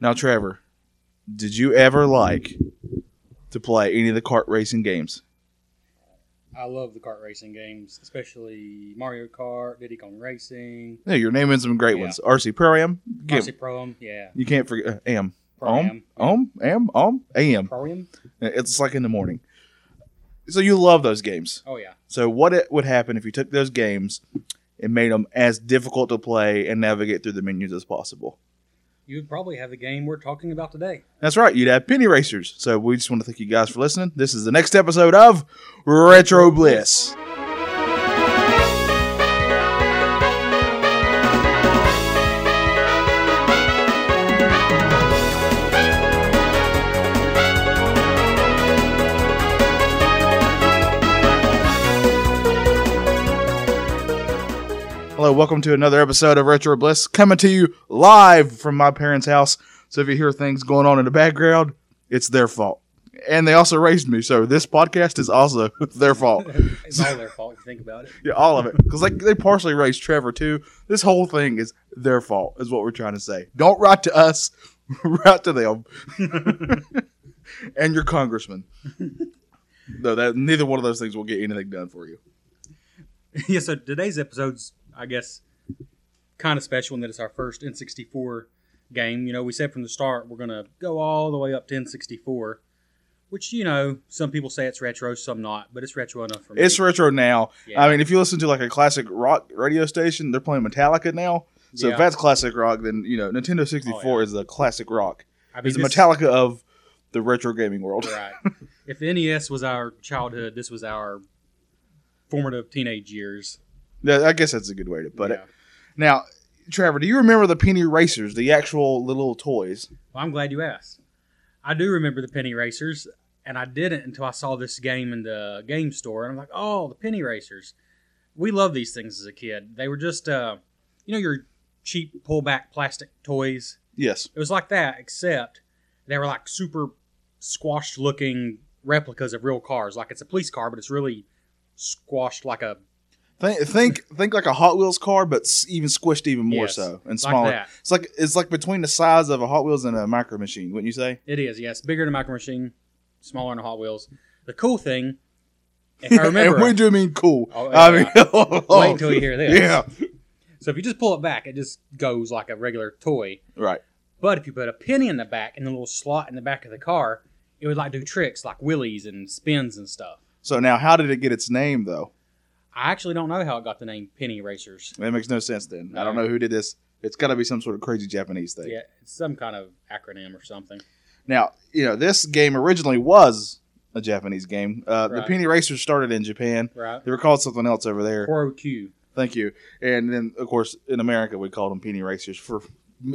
Now, Trevor, did you ever like to play any of the kart racing games? I love the kart racing games, especially Mario Kart, Diddy Kong Racing, Yeah, you're naming some great Yeah. ones. RC Pro Am. RC Pro Am, yeah, You can't forget uh, Am. Pro Om, Am, Om, Am, Om, Am. Pro Am. It's like in the morning. So you love those games. Oh yeah, So what it would happen if you took those games and made them as difficult to play and navigate through the menus as possible? You would probably have the game we're talking about today. That's right. You'd have penny racers. So we just want to thank you guys for listening. This is the next episode of Retro Bliss. Hello, welcome to another episode of Retro Bliss, coming to you live from my parents' house. So if you hear things going on in the background, it's their fault. And they also raised me, so this podcast is also their fault. It's all their fault if you think about it. Yeah, all of it. Because like they partially raised Trevor too. This whole thing is their fault, is what we're trying to say. Don't write to us, write to them. and your congressman. no, that neither one of those things will get anything done for you. yeah, so today's episode's, I guess, kind of special in that it's our first N64 game. You know, we said from the start we're going to go all the way up to N64, which, you know, some people say it's retro, some not, but it's retro enough for me. It's retro now. Yeah. I mean, if you listen to like a classic rock radio station, they're playing Metallica now. So Yeah. Oh, if that's classic rock, then you know Nintendo 64 yeah. is the classic rock. I mean, It's the Metallica of the retro gaming world. Right. if NES was our childhood, this was our formative teenage years. Yeah, I guess that's a good way to put Yeah. it. Now, Trevor, do you remember the penny racers, the actual little toys? Well, I'm glad you asked. I do remember the penny racers, and I didn't until I saw this game in the game store, and I'm like, oh, the penny racers. We loved these things as a kid. They were just, uh, you know, your cheap pullback plastic toys. Yes. It was like that, except they were like super squashed looking replicas of real cars. Like it's a police car, but it's really squashed like a Think think think like a Hot Wheels car, but even squished even more Yes, so and like smaller. that. It's like it's like between the size of a Hot Wheels and a Micro Machine, wouldn't you say? It is, yes. Bigger than a micro machine, smaller than a Hot Wheels. The cool thing, if I remember, and when do you mean cool? Oh, I mean, wait until you hear this. Yeah. So if you just pull it back, it just goes like a regular toy. Right. But if you put a penny in the back and a little slot in the back of the car, it would like do tricks like wheelies and spins and stuff. So now, how did it get its name though? I actually don't know how it got the name Penny Racers. That makes no sense. Then I don't know who did this. It's got to be some sort of crazy Japanese thing. Yeah, it's some kind of acronym or something. Now, you know, this game originally was a Japanese game. Uh, The Penny Racers started in Japan. Right? They were called something else over there. Choro Q. Thank you. And then, of course, in America, we called them Penny Racers for,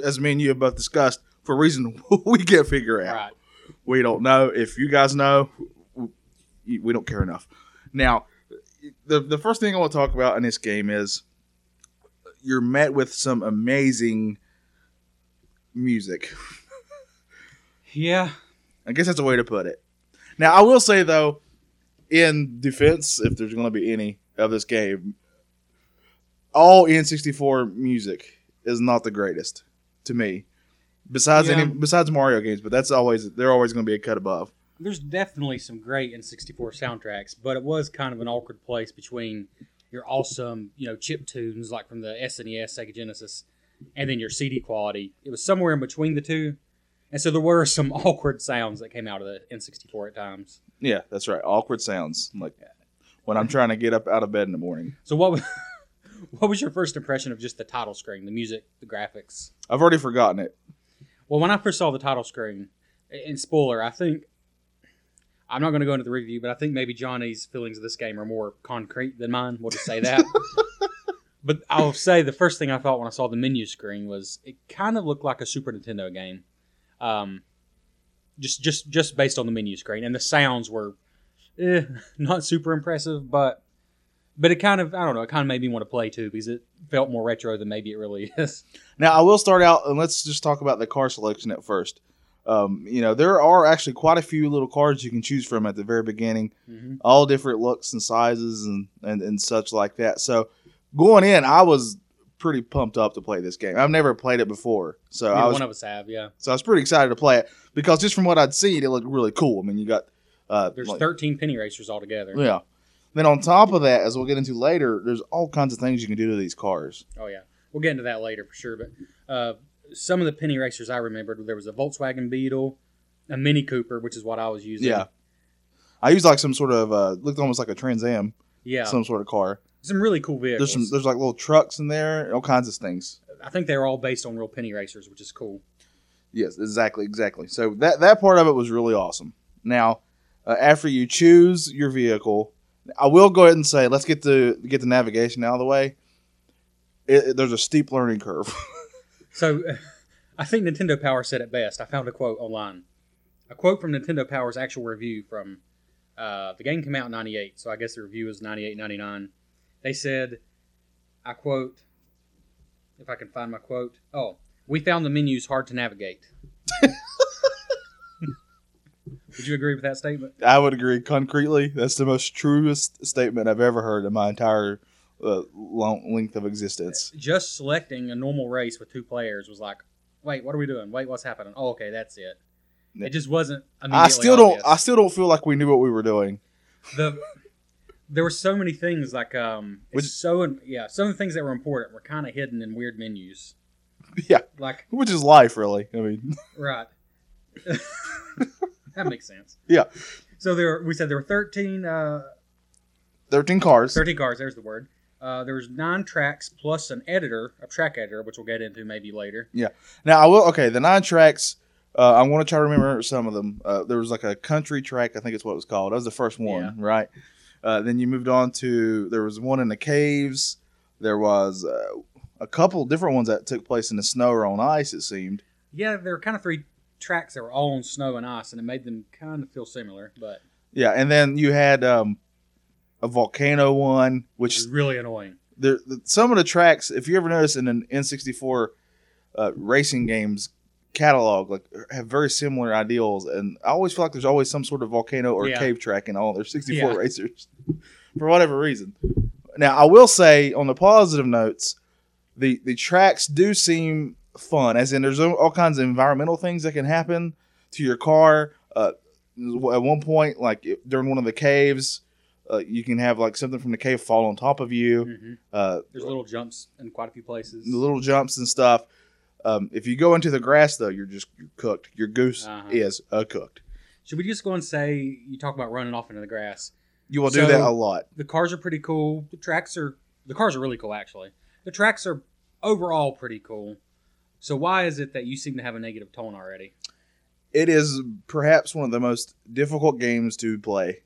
as me and you have both discussed, for a reason we can't figure out. Right. We don't know. If you guys know, we don't care enough. Now, the the first thing I want to talk about in this game is you're met with some amazing music. Yeah. I guess that's a way to put it. Now, I will say though, in defense, if there's going to be any of this game, all N64 music is not the greatest to me. Besides Yeah. any, besides Mario games, but that's always they're always going to be a cut above. There's definitely some great N64 soundtracks, but it was kind of an awkward place between your awesome, you know, chip tunes like from the SNES, Sega Genesis, and then your CD quality. It was somewhere in between the two. And so there were some awkward sounds that came out of the N64 at times. Yeah, that's right. Awkward sounds like when I'm trying to get up out of bed in the morning. So what was, what was your first impression of just the title screen, the music, the graphics? I've already forgotten it. Well, when I first saw the title screen, and spoiler, I think I'm not going to go into the review, but I think maybe Johnny's feelings of this game are more concrete than mine. We'll just say that. but I'll say the first thing I thought when I saw the menu screen was it kind of looked like a Super Nintendo game, um, just just just based on the menu screen, and the sounds were eh, not super impressive, but but it kind of I don't know, it kind of made me want to play too because it felt more retro than maybe it really is. Now, I will start out and let's just talk about the car selection at first. Um, you know, there are actually quite a few little cars you can choose from at the very beginning, Mhm. all different looks and sizes and, and, and such like that. So going in, I was pretty pumped up to play this game. I've never played it before, so Neither I was one of us have, yeah. so I was pretty excited to play it because just from what I'd seen, it looked really cool. I mean, you got uh, There's like- 13 penny racers altogether. yeah. Then on top of that, as we'll get into later, there's all kinds of things you can do to these cars. Oh yeah, we'll get into that later for sure. But uh, some of the penny racers I remembered, there was a Volkswagen Beetle, a Mini Cooper, which is what I was using. Yeah. I used like some sort of uh, looked almost like a Trans Am, yeah. some sort of car. some really cool vehicles. There's some there's like little trucks in there, all kinds of things. I think they're all based on real penny racers, which is cool. Yes, exactly, exactly. So that that part of it was really awesome. Now, uh, after you choose your vehicle, I will go ahead and say let's get the get the navigation out of the way. It, it- there's a steep learning curve. So I think Nintendo Power said it best. I found a quote online. A quote from Nintendo Power's actual review from uh, the game came out in 98, so I guess the review was 98, 99. They said, I quote, if I can find my quote, oh, we found the menus hard to navigate. Would you agree with that statement? I would agree concretely. That's the most truest statement I've ever heard in my entire uh, long length of existence. Just selecting a normal race with two players was like, wait, what are we doing? Wait, what's happening? Oh, okay, that's it. It just wasn't. I still don't. I still don't feel like we knew what we were doing. the there were so many things like um Which- so yeah some of the things that were important were kind of hidden in weird menus Yeah, like which is life, really. I mean, right that makes sense Yeah. so there we said there were 13 uh thirteen cars. 13 cars there's the word uh there was nine tracks plus an editor a track editor which we'll get into maybe later Yeah. Now I will. Okay, the nine tracks. Uh, I'm going to try to remember some of them. Uh, there was like a country track. I think it's what it was called. That was the first one, Yeah. right? Uh, then you moved on to there was one in the caves. There was uh, a couple different ones that took place in the snow or on ice. It seemed. yeah there were kind of three tracks that were all on snow and ice and it made them kind of feel similar but Yeah, and then you had um, a volcano one, which is really annoying there the, some of the tracks. If you ever notice in an N64 uh, racing games catalog, like have very similar ideals, and I always feel like there's always some sort of volcano or Yeah. cave track in all their 64 Yeah. racers for whatever reason. Now, I will say on the positive notes, the the tracks do seem fun, as in there's all all kinds of environmental things that can happen to your car. Uh, at one point, like during one of the caves. Uh, you can have like something from the cave fall on top of you. hmm Uh, there's little jumps in quite a few places little jumps and stuff. Um, if you go into the grass, though, you're just you're cooked. Your goose Uh-huh. is uh, cooked. Should we just go and say you talk about running off into the grass? You will do that a lot. The cars are pretty cool. The tracks are the cars are really cool actually. The tracks are overall pretty cool. So why is it that you seem to have a negative tone already? It is perhaps one of the most difficult games to play,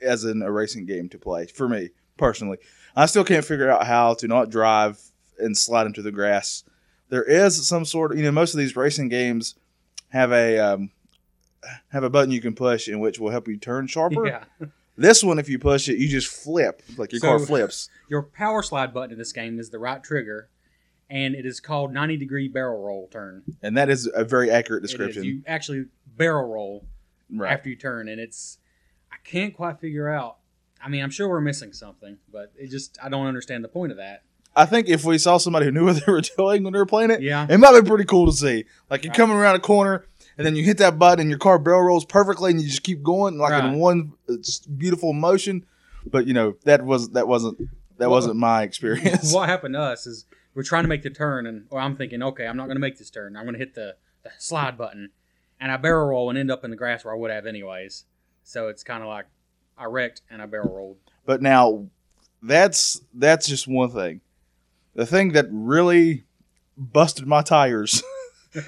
as in a racing game to play for me personally. I still can't figure out how to not drive and slide into the grass. There is some sort of you know most of these racing games have a um, have a button you can push in which will help you turn sharper. Yeah. This one, if you push it, you just flip like your car flips. Your power slide button in this game is the right trigger, and it is called 90 degree barrel roll turn. And that is a very accurate description. You actually barrel roll right. after you turn, and it's I can't quite figure out. I mean, I'm sure we're missing something, but it just I don't understand the point of that. I think if we saw somebody who knew what they were doing when they were playing it, Yeah. it might be pretty cool to see. Like you're coming around a corner and then you hit that button and your car barrel rolls perfectly and you just keep going like in one uh, beautiful motion. But you know that was that wasn't that Well- wasn't my experience. what happened to us is we're trying to make the turn, and or I'm thinking, okay, I'm not going to make this turn. I'm going to hit the, the slide button, and I barrel roll and end up in the grass where I would have anyways. So it's kind of like I wrecked and I barrel rolled. But now that's that's just one thing. The thing that really busted my tires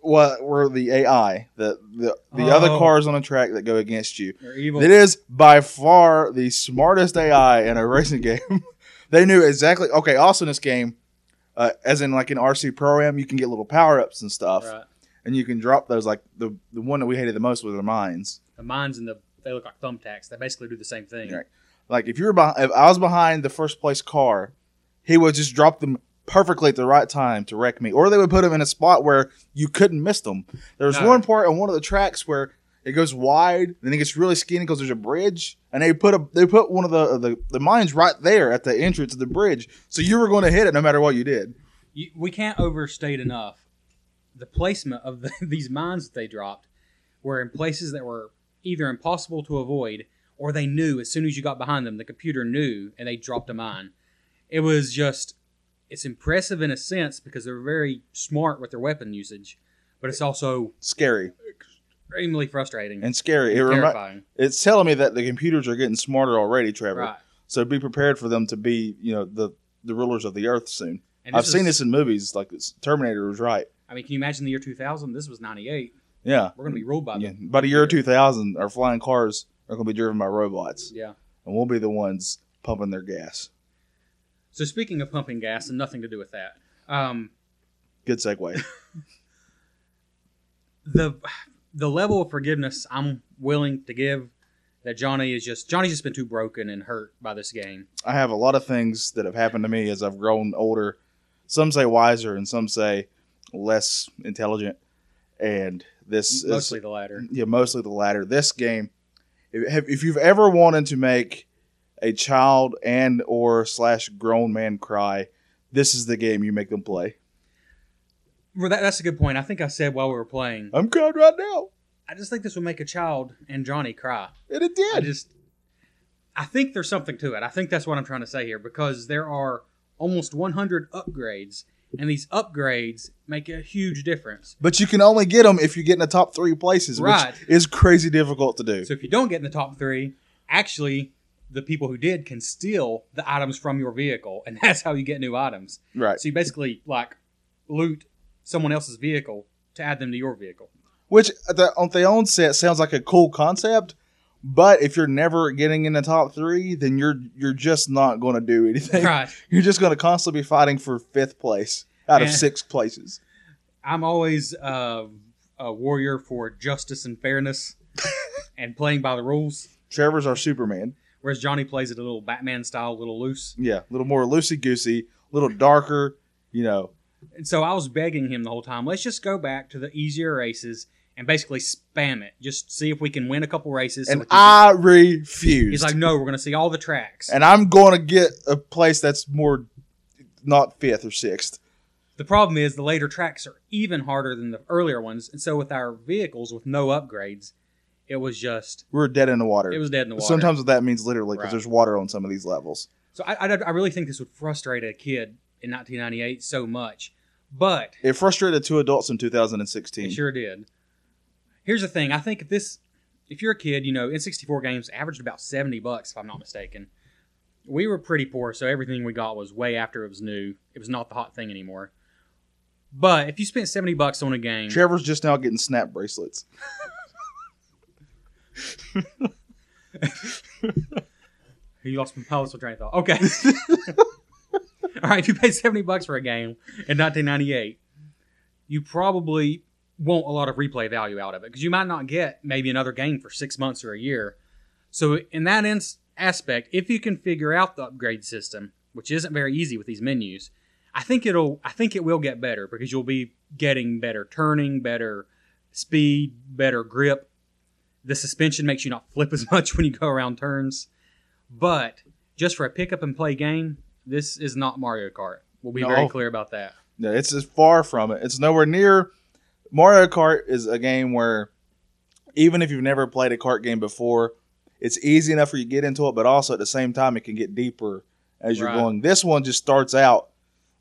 what were the AI, the the, the other Oh. cars on the track that go against you. It is by far the smartest AI in a racing game. they knew exactly. Okay, also in this game, uh, as in like in RC Pro Am, you can get little power ups and stuff, Right. and you can drop those. Like the the one that we hated the most was the mines. The mines and the they look like thumbtacks. They basically do the same thing. Right. Like if you were behind, if I was behind the first place car, he would just drop them perfectly at the right time to wreck me, or they would put them in a spot where you couldn't miss them. There was No. one part on one of the tracks where It goes wide, then it gets really skinny because there's a bridge, and they put a they put one of the the, the mines right there at the entrance of the bridge, so you were going to hit it no matter what you did. You, we can't overstate enough the placement of the, these mines that they dropped were in places that were either impossible to avoid or they knew as soon as you got behind them, the computer knew and they dropped a mine. It was just, it's impressive in a sense because they're very smart with their weapon usage, but it's also Scary extremely frustrating and scary. It and remi- terrifying. it's telling me that the computers are getting smarter already, Trevor. Right. So be prepared for them to be, you know, the the rulers of the earth soon. I've seen this in movies, like Terminator was right. I mean, can you imagine the year 2000? This was 98. Yeah. We're going to be robots. by yeah. them. By the year 2000, our flying cars are going to be driven by robots, Yeah. and we'll be the ones pumping their gas. So speaking of pumping gas and nothing to do with that, um, Good segue. the the level of forgiveness I'm willing to give that Johnny is just Johnny's just been too broken and hurt by this game. I have a lot of things that have happened to me as I've grown older. Some say wiser, and some say less intelligent. And this Mostly is the latter. yeah, mostly the latter. This game, if, if you've ever wanted to make a child and or slash grown man cry, this is the game you make them play. Well, that, that's a good point. I think I said while we were playing, I'm crying right now, I just think this would make a child and Johnny cry. and it I did. just, I think there's something to it. I think that's what I'm trying to say here because there are almost 100 upgrades, and these upgrades make a huge difference. but you can only get them if you get in the top three places, Right. which is crazy difficult to do. So if you don't get in the top three, actually, the people who did can steal the items from your vehicle, and that's how you get new items. right. So you basically like loot someone else's vehicle to add them to your vehicle. Which the, on the onset sounds like a cool concept, but if you're never getting in the top three, then you're you're just not going to do anything. Right. You're just going to constantly be fighting for fifth place out of six places. I'm always uh, a warrior for justice and fairness and playing by the rules. Trevor's our Superman. Whereas Johnny plays it a little Batman style, a little loose. Yeah, a little more loosey goosey, a little darker. You know, And so I was begging him the whole time, let's just go back to the easier races and basically spam it. Just see if we can win a couple races. so and we can- I refused. He's like, no, we're going to see all the tracks. and I'm going to get a place that's more not fifth or sixth. The problem is the later tracks are even harder than the earlier ones, and so with our vehicles with no upgrades, it was just We're dead in the water. it was dead in the water. Sometimes what that means literally because Right. there's water on some of these levels. so I, I, I really think this would frustrate a kid in 1998 so much, but It frustrated two adults in 2016. it sure did. Here's the thing: I think if this, if you're a kid, you know, N64 games averaged about 70 bucks, if I'm not mistaken. We were pretty poor, so everything we got was way after it was new. It was not the hot thing anymore. But if you spent 70 bucks on a game, Trevor's just now getting snap bracelets. You lost my powerful train of thought. Okay. All right, if you paid 70 bucks for a game in 1998, you probably want a lot of replay value out of it because you might not get maybe another game for six months or a year. So, in that ins- aspect, if you can figure out the upgrade system, which isn't very easy with these menus, I think it'll, I think it will get better because you'll be getting better turning, better speed, better grip. The suspension makes you not flip as much when you go around turns. But just for a pick up and play game, this is not Mario Kart. We'll be very clear about that. No, it's as far from it. It's nowhere near. Mario Kart is a game where, even if you've never played a kart game before, it's easy enough for you to get into it, but also at the same time, it can get deeper as you're Right. going. This one just starts out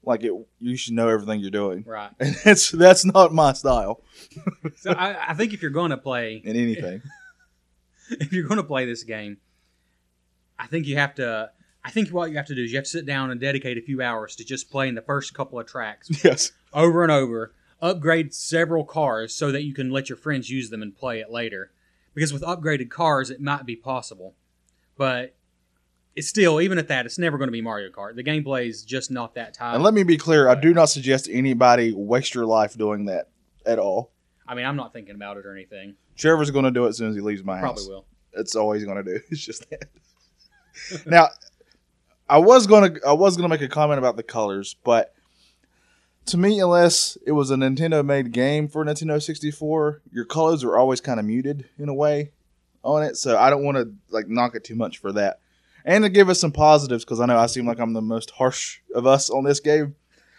like it. You should know everything you're doing, Right. and that's that's not my style So I, I think if you're going to play, in anything. if you're going to play this game, I think you have to. I think what you have to do is you have to sit down and dedicate a few hours to just playing the first couple of tracks yes, over and over. Upgrade several cars so that you can let your friends use them and play it later. Because with upgraded cars, it might be possible, but it's still even at that, it's never going to be Mario Kart. The gameplay is just not that tight. and let me be clear: I do not suggest anybody waste your life doing that at all. I mean, I'm not thinking about it or anything. Trevor's going to do it as soon as he leaves my house. Probably will. It's always going to do. It's just that. now, I was going to I was going to make a comment about the colors, but to me, unless it was a Nintendo made game for Nintendo 64, your colors are always kind of muted in a way on it. So I don't want to like knock it too much for that. And to give us some positives, because I know I seem like I'm the most harsh of us on this game.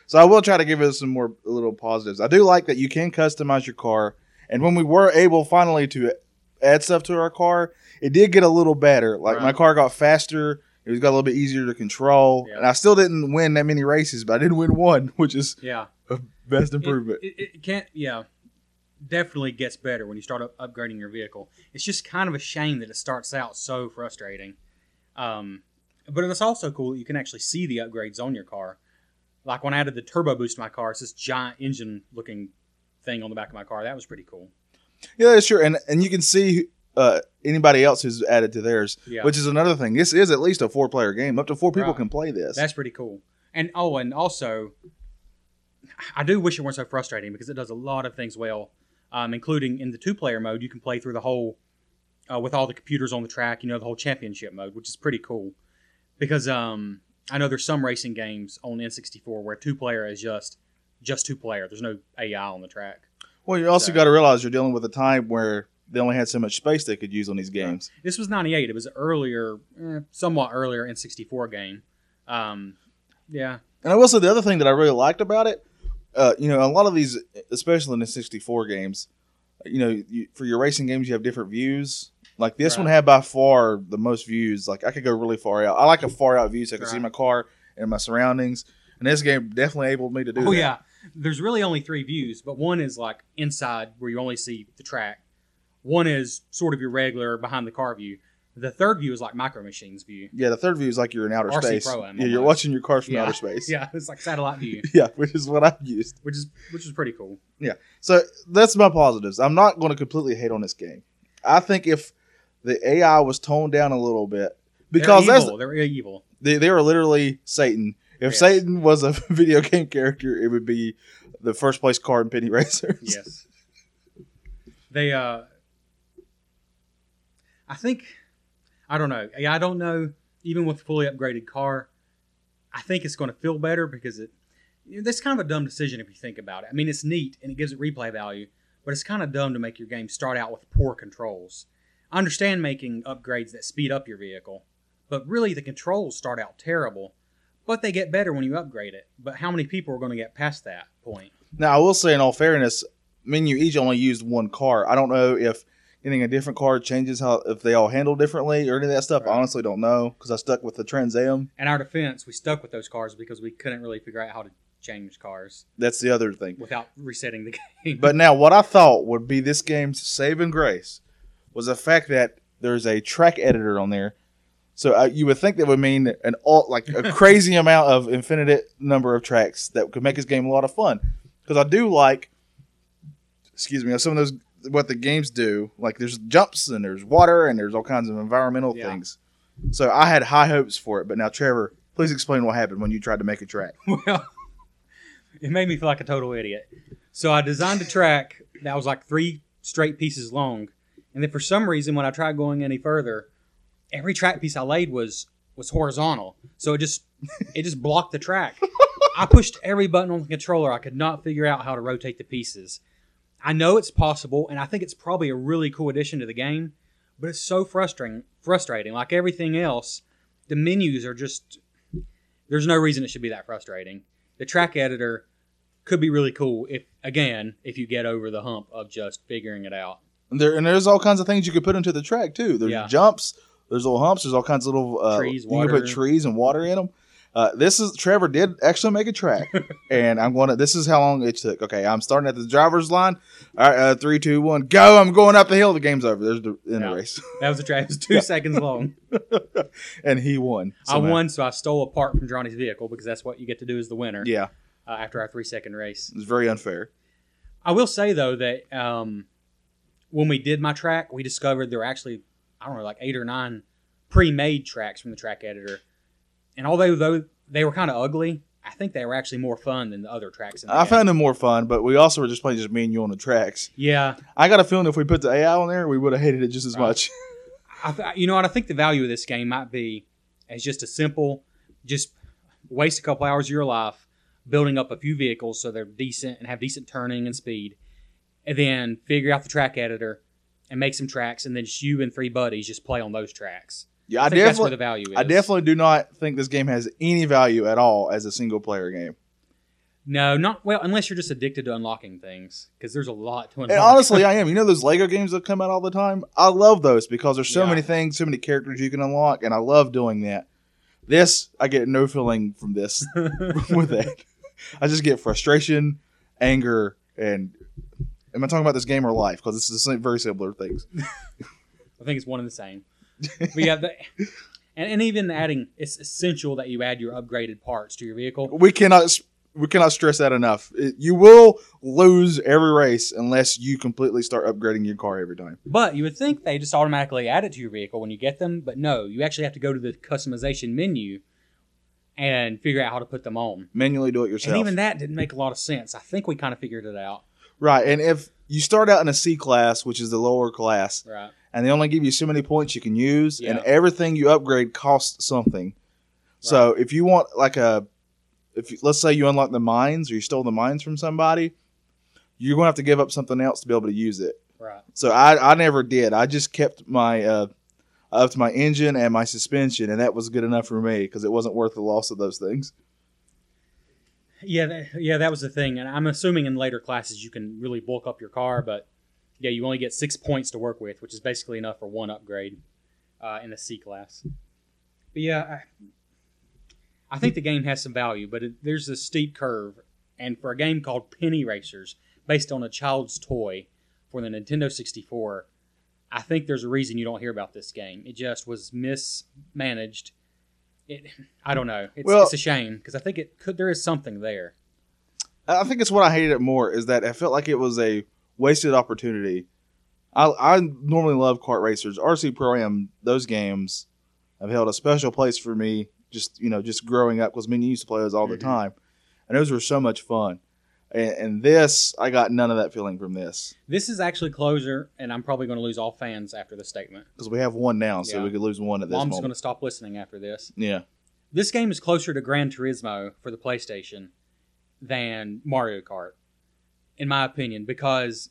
So I will try to give us some more little positives. I do like that you can customize your car. And when we were able finally to add stuff to our car, it did get a little better. Like my car got faster. It was got a little bit easier to control. Yeah. And I still didn't win that many races, but I did win one, which is Yeah. a best It- improvement. It, it, can't. Yeah, definitely gets better when you start up, upgrading your vehicle. It's just kind of a shame that it starts out so frustrating. Um, but it's also cool that you can actually see the upgrades on your car. Like when I added the turbo boost to my car, it's this giant engine looking thing on the back of my car. That was pretty cool. Yeah, that's true. And and you can see uh, anybody else who's added to theirs, Yeah. which is another thing. This is at least a four player game. Up to four people Right. can play this. That's pretty cool. And oh, and also, I do wish it weren't so frustrating because it does a lot of things well, um, including in the two-player mode. You can play through the whole uh, with all the computers on the track. You know, the whole championship mode, which is pretty cool. Because um, I know there's some racing games on N64 where two-player is just just two-player. There's no AI on the track. well, you also So- got to realize you're dealing with a time where they only had so much space they could use on these games. This was '98. It was an earlier, eh, somewhat earlier N64 game. Um, yeah, And I will say the other thing that I really liked about it, uh, you know, a lot of these, especially in the 64 games, you know, you, for your racing games, you have different views. Like this one had by far the most views. Like I could go really far out. I like a far out view so I can see my car and my surroundings. And this game definitely enabled me to do Oh that. yeah, there's really only three views, but one is like inside where you only see the track. One is sort of your regular behind the car view. The third view is like Micro Machines view. Yeah, the third view is like you're in outer RC space. Pro Am yeah, you're almost. watching your cars from Yeah. outer space. Yeah, it's like satellite view, yeah, which is what I've used. which is which is pretty cool. Yeah. So that's my positives. I'm not going to completely hate on this game. I think if the AI was toned down a little bit, because they're that's evil. They're evil. they, they are literally Satan. If Yes. Satan was a video game character, it would be the first place car in Penny Racers. Yes. They uh I think I don't know. I don't know even with a fully upgraded car, I think it's going to feel better because it you know, that's kind of a dumb decision if you think about it. I mean, it's neat and it gives it replay value, but it's kind of dumb to make your game start out with poor controls. I understand making upgrades that speed up your vehicle, but really the controls start out terrible, but they get better when you upgrade it. But how many people are going to get past that point? Now I will say, in all fairness, me and you each only used one car. I don't know if getting a different car changes how if they all handle differently or any of that stuff. I honestly don't know because I stuck with the Trans Am. In our defense, we stuck with those cars because we couldn't really figure out how to change cars That's the other thing. without resetting the game. But now, what I thought would be this game's saving grace was the fact that there's a track editor on there. So uh, you would think that would mean an all like a crazy amount of infinite number of tracks that could make this game a lot of fun. Because I do like, excuse me, some of those what the games do. Like there's jumps and there's water and there's all kinds of environmental Yeah. things. So I had high hopes for it. But now, Trevor, please explain what happened when you tried to make a track. well, it made me feel like a total idiot. So I designed a track that was like three straight pieces long, and then for some reason, when I tried going any further, every track piece I laid was was horizontal. So it just it just blocked the track. I pushed every button on the controller. I could not figure out how to rotate the pieces. I know it's possible, and I think it's probably a really cool addition to the game, but it's so frustrating. Frustrating, like everything else, the menus are just. There's no reason it should be that frustrating. The track editor could be really cool if, again, if you get over the hump of just figuring it out. And there and there's all kinds of things you could put into the track too. There's Yeah. jumps, there's little humps, there's all kinds of little uh, Trees, You can put trees and water in them. Uh, this is Trevor did actually make a track, and I'm going to. This is how long it took. Okay, I'm starting at the driver's line. All right, uh, three, two, one, go! I'm going up the hill. The game's over. There's the end Yeah. the race, That was a track. It was two Yeah. seconds long. and he won. I won, so I stole a part from Johnny's vehicle because that's what you get to do as the winner Yeah, uh, after our three second race. it's very unfair. I will say though that um, when we did my track, we discovered there were actually I don't know like eight or nine pre-made tracks from the track editor, and although though they were kind of ugly, I think they were actually more fun than the other tracks. In the I game. found them more fun, but we also were just playing just me and you on the tracks. yeah, I got a feeling if we put the AI on there, we would have hated it just as Right. much. I you know what I think the value of this game might be as just a simple, just waste a couple hours of your life, building up a few vehicles so they're decent and have decent turning and speed, and then figure out the track editor and make some tracks, and then just you and three buddies just play on those tracks. Yeah, I, I, think that's where definitely, the value is. I definitely do not think this game has any value at all as a single player game. no, not well unless you're just addicted to unlocking things because there's a lot to unlock. And honestly, I am. You know those Lego games that come out all the time? I love those because there's so Yeah. many things, so many characters you can unlock, and I love doing that. This, I get no feeling from this with that. I just get frustration, anger, and am I talking about this game or life? Because it's the same, very similar things. I think it's one and the same. But yeah, the, and, and even adding, it's essential that you add your upgraded parts to your vehicle. We cannot we cannot stress that enough. It- you will lose every race unless you completely start upgrading your car every time. But you would think they just automatically add it to your vehicle when you get them, but no, you actually have to go to the customization menu and figure out how to put them on. Manually do it yourself. And even that didn't make a lot of sense. I think we kind of figured it out. Right, and if you start out in a C class, which is the lower class, Right. and they only give you so many points you can use, and everything you upgrade costs something. So if you want like a, if you, let's say you unlock the mines or you stole the mines from somebody, you're going to have to give up something else to be able to use it. Right. So I, I never did. I just kept my uh, up to my engine and my suspension, and that was good enough for me because it wasn't worth the loss of those things. Yeah, that, yeah, that was the thing. And I'm assuming in later classes you can really bulk up your car, but yeah, you only get six points to work with, which is basically enough for one upgrade uh, in the C class. But yeah, I, I think the game has some value, but it, there's a steep curve. And for a game called Penny Racers, based on a child's toy for the Nintendo 64, I think there's a reason you don't hear about this game. It just was mismanaged. It, I don't know. It's, Well- it's a shame because I think it could. There is something there. I think it's what I hated it more is that I felt like it was a wasted opportunity. I, I normally love kart racers. RC Pro Am, those games have held a special place for me. Just you know, just growing up because me and you used to play those all the Mhm. time, and those were so much fun. And, and this, I got none of that feeling from this This is actually closer, and I'm probably going to lose all fans after this statement. because we have one now, so Yeah. we could lose one at this Mom's going to stop listening after this. Yeah, This game is closer to Gran Turismo for the PlayStation than Mario Kart, in my opinion, because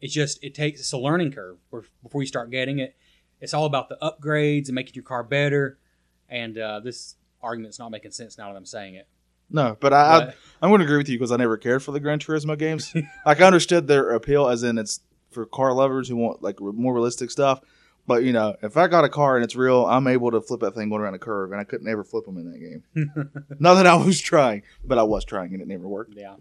it's just it takes it's a learning curve bef- before you start getting it. It's all about the upgrades and making your car better. And uh, this argument's not making sense now that I'm saying it. No, but I, I I'm going to agree with you because I never cared for the Gran Turismo games. like I understood their appeal, as in it's for car lovers who want like re- more realistic stuff. But you know, if I got a car and it's real, I'm able to flip that thing going around a curve, and I couldn't ever flip them in that game. Not that I was trying, but I was trying, and it never worked. Yeah.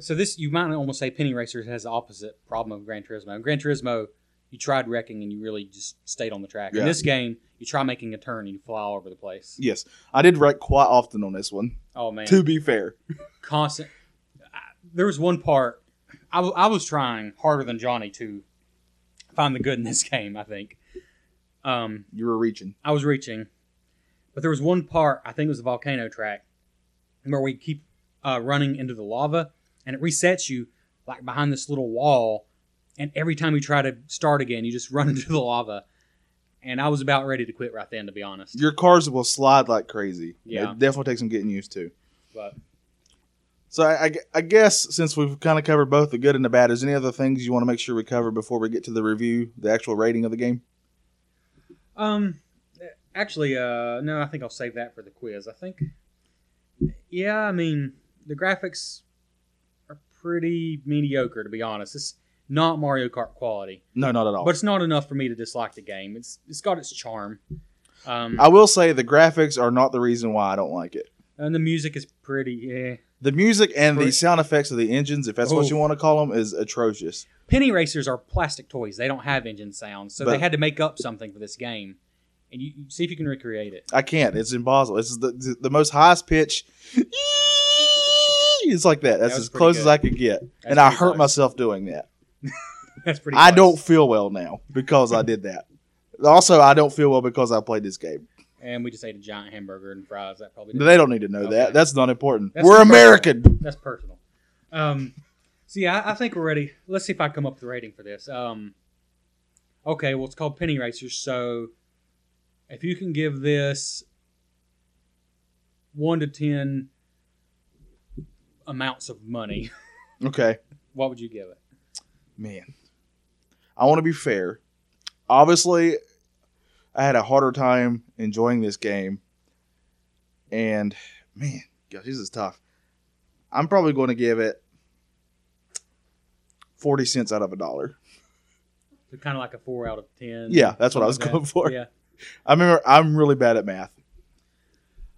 So this you might almost say Penny Racers has the opposite problem of Gran Turismo. Gran Turismo, you tried wrecking and you really just stayed on the track. Yeah. In this game, you try making a turn and you fly all over the place. Yes, I did wreck quite often on this one. Oh man, To be fair, constant. I, there was one part I, w- I was trying harder than Johnny to find the good in this game. I think. Um, you were reaching. I was reaching, but there was one part I think it was the volcano track where we keep uh, running into the lava, and it resets you like behind this little wall, and every time you try to start again, you just run into the lava. And I was about ready to quit right then, to be honest. Your cars will slide like crazy. Yeah. it definitely takes some getting used to. But So I, I, I guess since we've kind of covered both the good and the bad, is there any other things you want to make sure we cover before we get to the review, the actual rating of the game? um, actually, uh, no, I think I'll save that for the quiz. I think, yeah, I mean the graphics are pretty mediocre, to be honest. It's not Mario Kart quality. No, not at all. but it's not enough for me to dislike the game. It's it's got its charm, um, I will say the graphics are not the reason why I don't like it. and the music is pretty. Yeah. The music and the sound effects of the engines, if that's what you want to call them, is atrocious. Penny racers are plastic toys. They don't have engine sounds, so they had to make up something for this game. And you, you see if you can recreate it. I can't. It's impossible. It's the the, the most highest pitch. It's like that. That's That as close good. as I could get, That's and I hurt close. myself doing that. That's pretty. I don't feel well now because I did that. Also, I don't feel well because I played this game. And we just ate a giant hamburger and fries. That probably. They don't need to know Okay. that. That's not important. That's We're too personal. American. That's personal. Um, so yeah, I, I think we're ready. Let's see if I come up with a rating for this. Um, okay, well it's called Penny Racers. So if you can give this one to ten amounts of money, Okay. what would you give it? Man. I want to be fair. Obviously, I had a harder time enjoying this game. And man, gosh, this is tough. I'm probably going to give it 40 cents out of a dollar. So kind of like a four out of ten. Yeah, that's what I was something going like for. Yeah, I remember I'm really bad at math.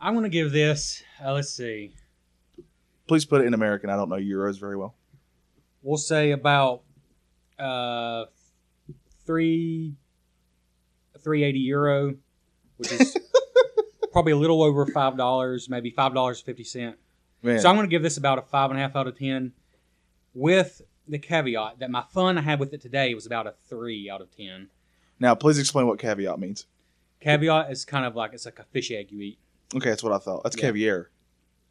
I'm gonna give this. Uh, let's see. Please put it in American. I don't know euros very well. We'll say about uh three three eighty euro, which is probably a little over five dollars, maybe five dollars fifty cent. So I'm going to give this about a five and a half out of ten, with the caveat that my fun I had with it today was about a three out of ten. now please explain what caveat means. Caveat is kind of like it's like a fish egg you eat. Okay, that's what I thought. That's Yeah. caviar,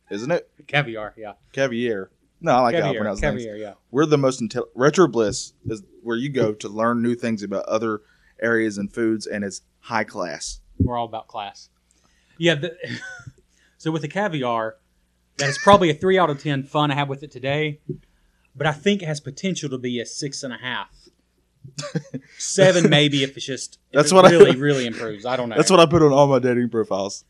isn't it? Caviar, yeah. Caviar. No, I like I caviar, pronounce things. caviar, yeah. We're the most intel- retro bliss is where you go to learn new things about other areas and foods, and it's high class. We're all about class. Yeah. The, so with the caviar, that is probably a three out of ten fun I have with it today, but I think it has potential to be a six and a half. Seven maybe if it's just if That's it what I- really really improves. I don't know. That's what I put on all my dating profiles.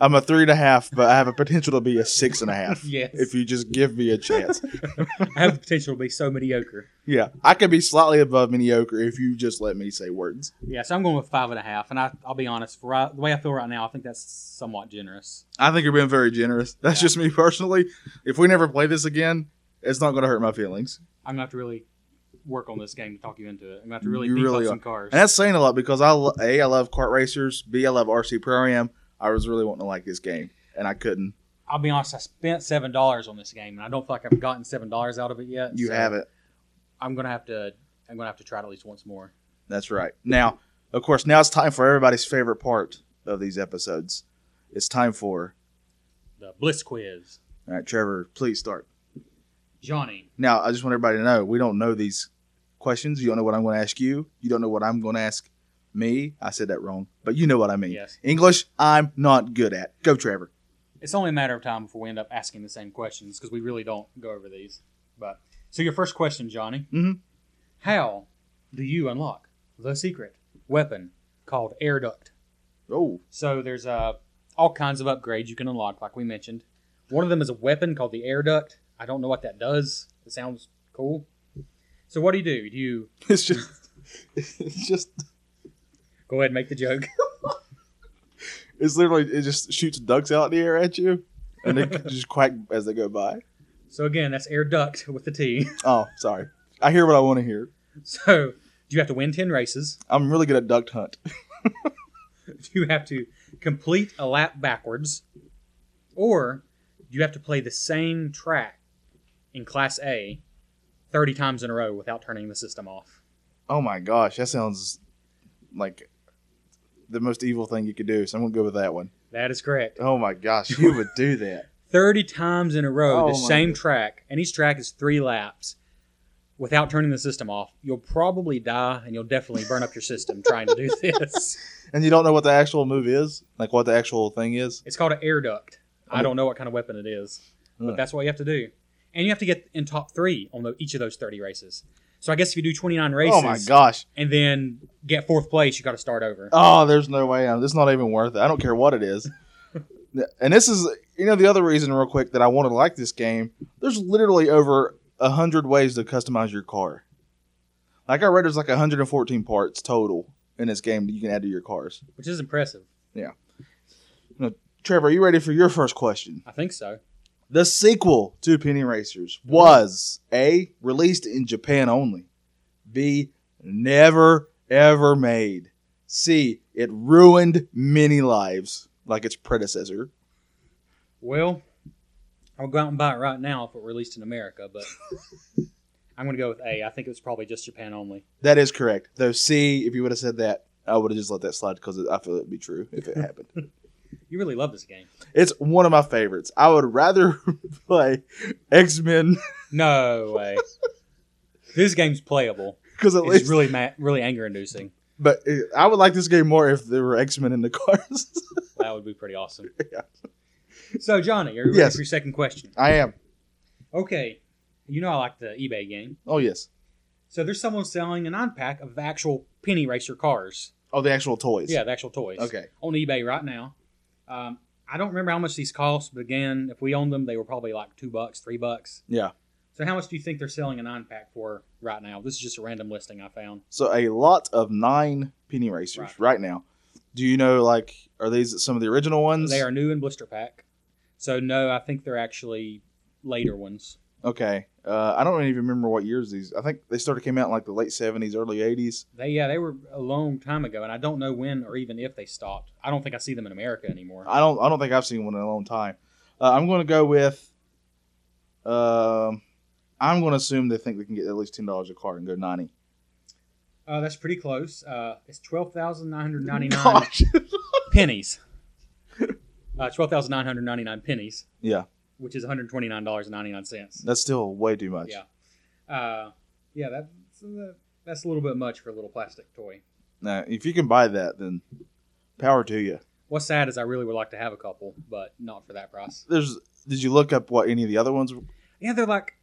I'm a three and a half, but I have a potential to be a six and a half. Yes. If you just give me a chance. I have the potential to be so mediocre. yeah. I could be slightly above mediocre if you just let me say words. Yeah, so I'm going with five and a half, and I, I'll be honest. For right, the way I feel right now, I think that's somewhat generous. I think you're being very generous. That's Yeah. just me personally. If we never play this again, it's not going to hurt my feelings. I'm gonna have to really work on this game to talk you into it. I'm gonna have to really You beef really up are. some cars. And that's saying a lot because I lo- a I love kart racers. B I love RC Pro Am. I was really wanting to like this game, and I couldn't. I'll be honest. I spent seven dollars on this game, and I don't feel like I've gotten seven dollars out of it yet. You so haven't. I'm gonna have to. I'm gonna have to try it at least once more. That's right. Now, of course, now it's time for everybody's favorite part of these episodes. It's time for. The Bliss Quiz, All right, Trevor, please start. Johnny. Now, I just want everybody to know we don't know these questions. You don't know what I'm going to ask you. You don't know what I'm going to ask me. I said that wrong, but you know what I mean. Yes. English, I'm not good at. Go, Trevor. It's only a matter of time before we end up asking the same questions because we really don't go over these. But so your first question, Johnny. Mhm. How do you unlock the secret weapon called air duct? Oh, So there's uh, all kinds of upgrades you can unlock, like we mentioned. One of them is a weapon called the air duct. I don't know what that does. It sounds cool. So what do you do? Do you it's just, it's just, go ahead and make the joke? it's literally, it just shoots ducks out in the air at you, and they just quack as they go by. so again, that's air duct with the T. Oh, sorry. I hear what I want to hear. So do you have to win ten races. I'm really good at duck hunt. Do you have to complete a lap backwards, or do you have to play the same track in Class A thirty times in a row without turning the system off. Oh my gosh, that sounds like the most evil thing you could do. So I'm gonna go with that one. That is correct. Oh my gosh, who would do that? 30 times in a row, Oh the same goodness. track, and each track is three laps without turning the system off. You'll probably die and you'll definitely burn up your system trying to do this. And you don't know what the actual move is, like what the actual thing is. It's called an air duct. I oh. don't know what kind of weapon it is, but that's what you have to do. And you have to get in top three on the, each of those 30 races. So I guess if you do 29 races Oh my gosh. and then get fourth place, you got to start over. Oh, there's no way. Uh, this is not even worth it. I don't care what it is. and this is, you know, the other reason, real quick, that I want to like this game. There's literally over a hundred ways to customize your car. Like I read, there's like 114 parts total in this game that you can add to your cars. Which is impressive. Yeah. Now, Trevor, are you ready for your first question? I think so. The sequel to Penny Racers was A. Released in Japan only. B. Never ever made. C. It ruined many lives like its predecessor. Well, I'll go out and buy it right now if it were released in America, but I'm going to go with A. I think it was probably just Japan only. That is correct. Though C, if you would have said that, I would have just let that slide because I feel it would be true if it happened. You really love this game. It's one of my favorites. I would rather play X Men No way. this game's playable. because at It's least, really ma- really anger inducing. but uh, I would like this game more if there were X Men in the cars. That would be pretty awesome. Yeah. So, Johnny, are you ready Yes. for your second question? I am. Okay, you know I like the eBay game. Oh yes. So there's someone selling a nine pack of actual penny racer cars. Oh, the actual toys. Yeah, the actual toys. Okay. On eBay right now. Um, I don't remember how much these cost, but again, if we owned them, they were probably like two bucks, three bucks. Yeah. So how much do you think they're selling a nine pack for right now? This is just a random listing I found. So a lot of nine penny racers Right. right, now. Do you know like are these some of the original ones? They are new in blister pack. So no, I think they're actually later ones. Okay. Uh, I don't even remember what years these. I think they started came out in like the late seventies, early eighties. They yeah, they were a long time ago, and I don't know when or even if they stopped. I don't think I see them in America anymore. I don't. I don't think I've seen one in a long time. Uh, I'm going to go with. Um, I'm going to assume they think they can get at least ten dollars a car and go ninety. Uh, that's pretty close. Uh, it's twelve thousand nine hundred ninety nine pennies. Uh, twelve thousand nine hundred ninety nine pennies, yeah, which is one hundred twenty nine dollars and ninety nine cents. that's still way too much. Yeah. Uh, yeah, that's uh, that's a little bit much for a little plastic toy. Now, if you can buy that, then power to you. What's sad is I really would like to have a couple, but not for that price. There's. Did you look up what any of the other ones? were? Yeah, they're like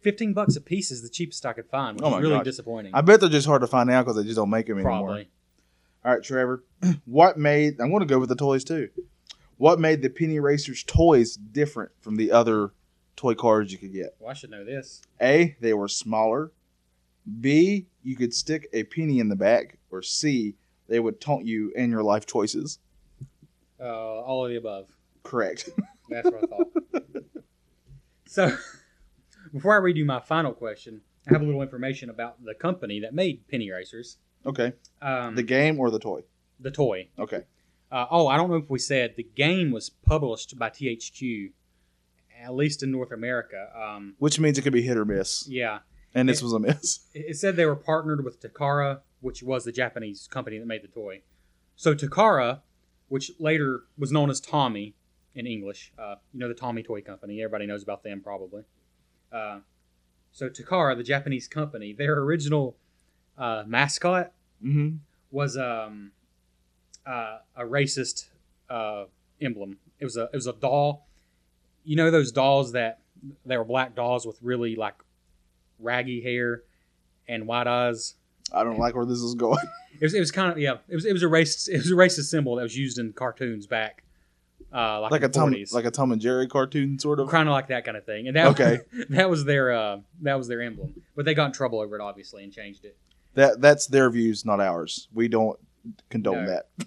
fifteen bucks a piece is the cheapest I could find, which Oh is really gosh. disappointing. I bet they're just hard to find now because they just don't make them anymore. Probably. All right, Trevor. What made I'm going to go with the toys too. What made the Penny Racers toys different from the other toy cars you could get? Well, I should know this. A, they were smaller. B, you could stick a penny in the back. Or C, they would taunt you in your life choices. Uh, all of the above. Correct. That's what I thought. so, before I read you my final question, I have a little information about the company that made penny racers. okay. Um, the, game or the toy? The toy. Okay. Uh, oh, I don't know if we said the game was published by THQ, at least in North America. Um, Which means it could be hit or miss. yeah, And this was a miss. it it said they were partnered with Takara, which was the Japanese company that made the toy. So Takara, which later was known as Tomy in English, uh, you know the Tomy Toy Company. Everybody knows about them probably. Uh, so Takara, the Japanese company, their original uh, mascot Mm-hmm. was um, uh, a racist uh, emblem. It was a it was a doll. You know those dolls that they were black dolls with really like raggy hair and white eyes. I don't like where this is going. It was, it was kind of yeah. It was it was a racist it was a racist symbol that was used in cartoons back, uh, like, like a the Tom, like a Tom and Jerry cartoon, sort of. kind of like that kind of thing. And that Okay. that was their uh, that was their emblem. But they got in trouble over it obviously and changed it. That that's their views, not ours. We don't condone No. that.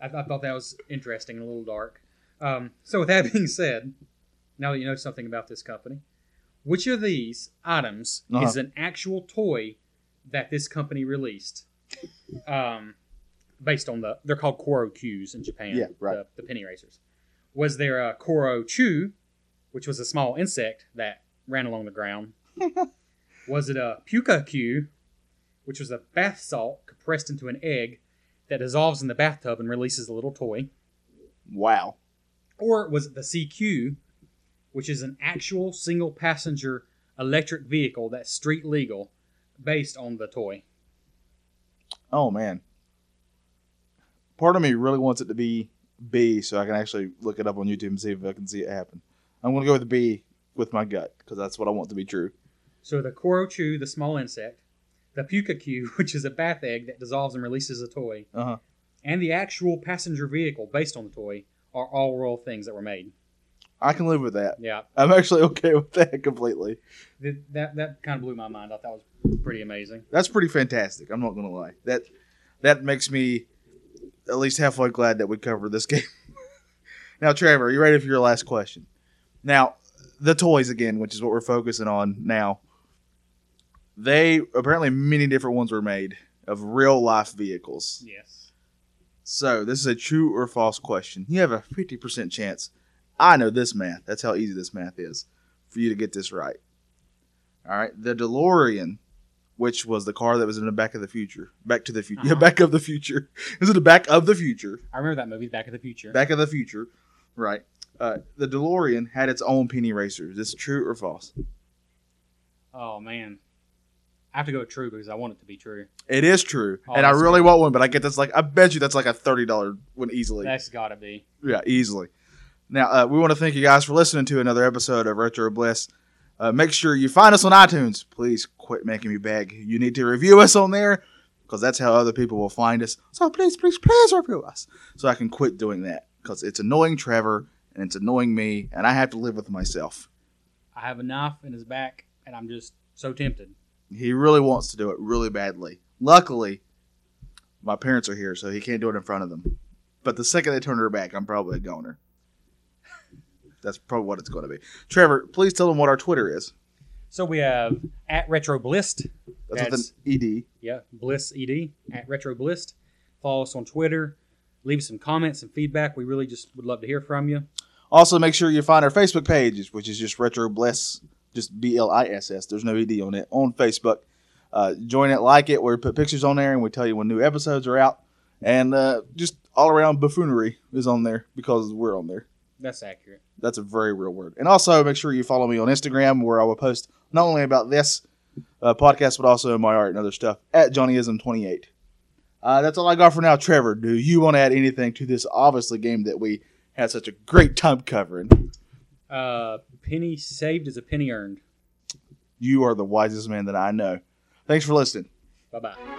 I, I thought that was interesting and a little dark. Um, so, with that being said, now that you know something about this company, which of these items Uh-huh. is an actual toy that this company released? Um, based on the they're called Choro Qs in Japan. Yeah, right. The, the penny racers. Was there a Koro Chu, which was a small insect that ran along the ground? was it a Puka Q, which was a bath salt compressed into an egg that dissolves in the bathtub and releases a little toy? Wow. Or was it the CQ, which is an actual single passenger electric vehicle that's street legal based on the toy? Oh man. Part of me really wants it to be B, so I can actually look it up on YouTube and see if I can see it happen. I'm gonna go with the B with my gut because that's what I want to be true. So the Korochu, the small insect, the Puka Q, which is a bath egg that dissolves and releases a toy, Uh huh. and the actual passenger vehicle based on the toy are all real things that were made. I can live with that. Yeah, I'm actually okay with that completely. th- that that kind of blew my mind. I thought that was pretty amazing. That's pretty fantastic. I'm not gonna lie. That that makes me at least halfway glad that we covered this game. now, Trevor, are you ready for your last question? Now, the toys again, which is what we're focusing on now. They apparently many different ones were made of real life vehicles. Yes. So this is a true or false question. You have a 50% chance. I know this math. That's how easy this math is for you to get this right. All right. The DeLorean, which was the car that was in the back of the future. Back to the future. Yeah, Uh-huh. back of the future. Is it the back of the future? I remember that movie, Back of the Future. Back of the future. Right. Uh, the DeLorean had its own penny racer. Is this true or false? oh man, I have to go with true because I want it to be true. It is true. Oh, and I really want one, but I get that's like I bet you that's like a $30 one easily. That's got to be. Yeah, easily. Now, uh, we want to thank you guys for listening to another episode of Retro Bliss. Uh, make sure you find us on iTunes. Please quit making me beg. You need to review us on there because that's how other people will find us. So please, please, please review us so I can quit doing that because it's annoying Trevor and it's annoying me and I have to live with myself. I have a knife in his back, and I'm just so tempted. He really wants to do it really badly. Luckily, my parents are here, so he can't do it in front of them. But the second they turn her back, I'm probably a goner. That's probably what it's going to be. Trevor, please tell them what our Twitter is. So we have at Retro Blissed. That's, That's- with an ED. Yeah, Bliss ED at Retro Blissed. Follow us on Twitter. Leave some comments and feedback. We really just would love to hear from you. Also, make sure you find our Facebook page, which is just Retro Bliss, just B L I S S. There's no ED on it on Facebook. Uh, join it, like it. We put pictures on there, and we tell you when new episodes are out. And uh, just all around buffoonery is on there because we're on there. That's accurate. That's a very real word. And also, make sure you follow me on Instagram, where I will post not only about this uh, podcast, but also my art and other stuff at JohnnyIsm28. Uh, that's all I got for now. Trevor, do you want to add anything to this obviously game that we had such a great time covering? Uh, penny saved is a penny earned. You are the wisest man that I know. Thanks for listening. Bye bye.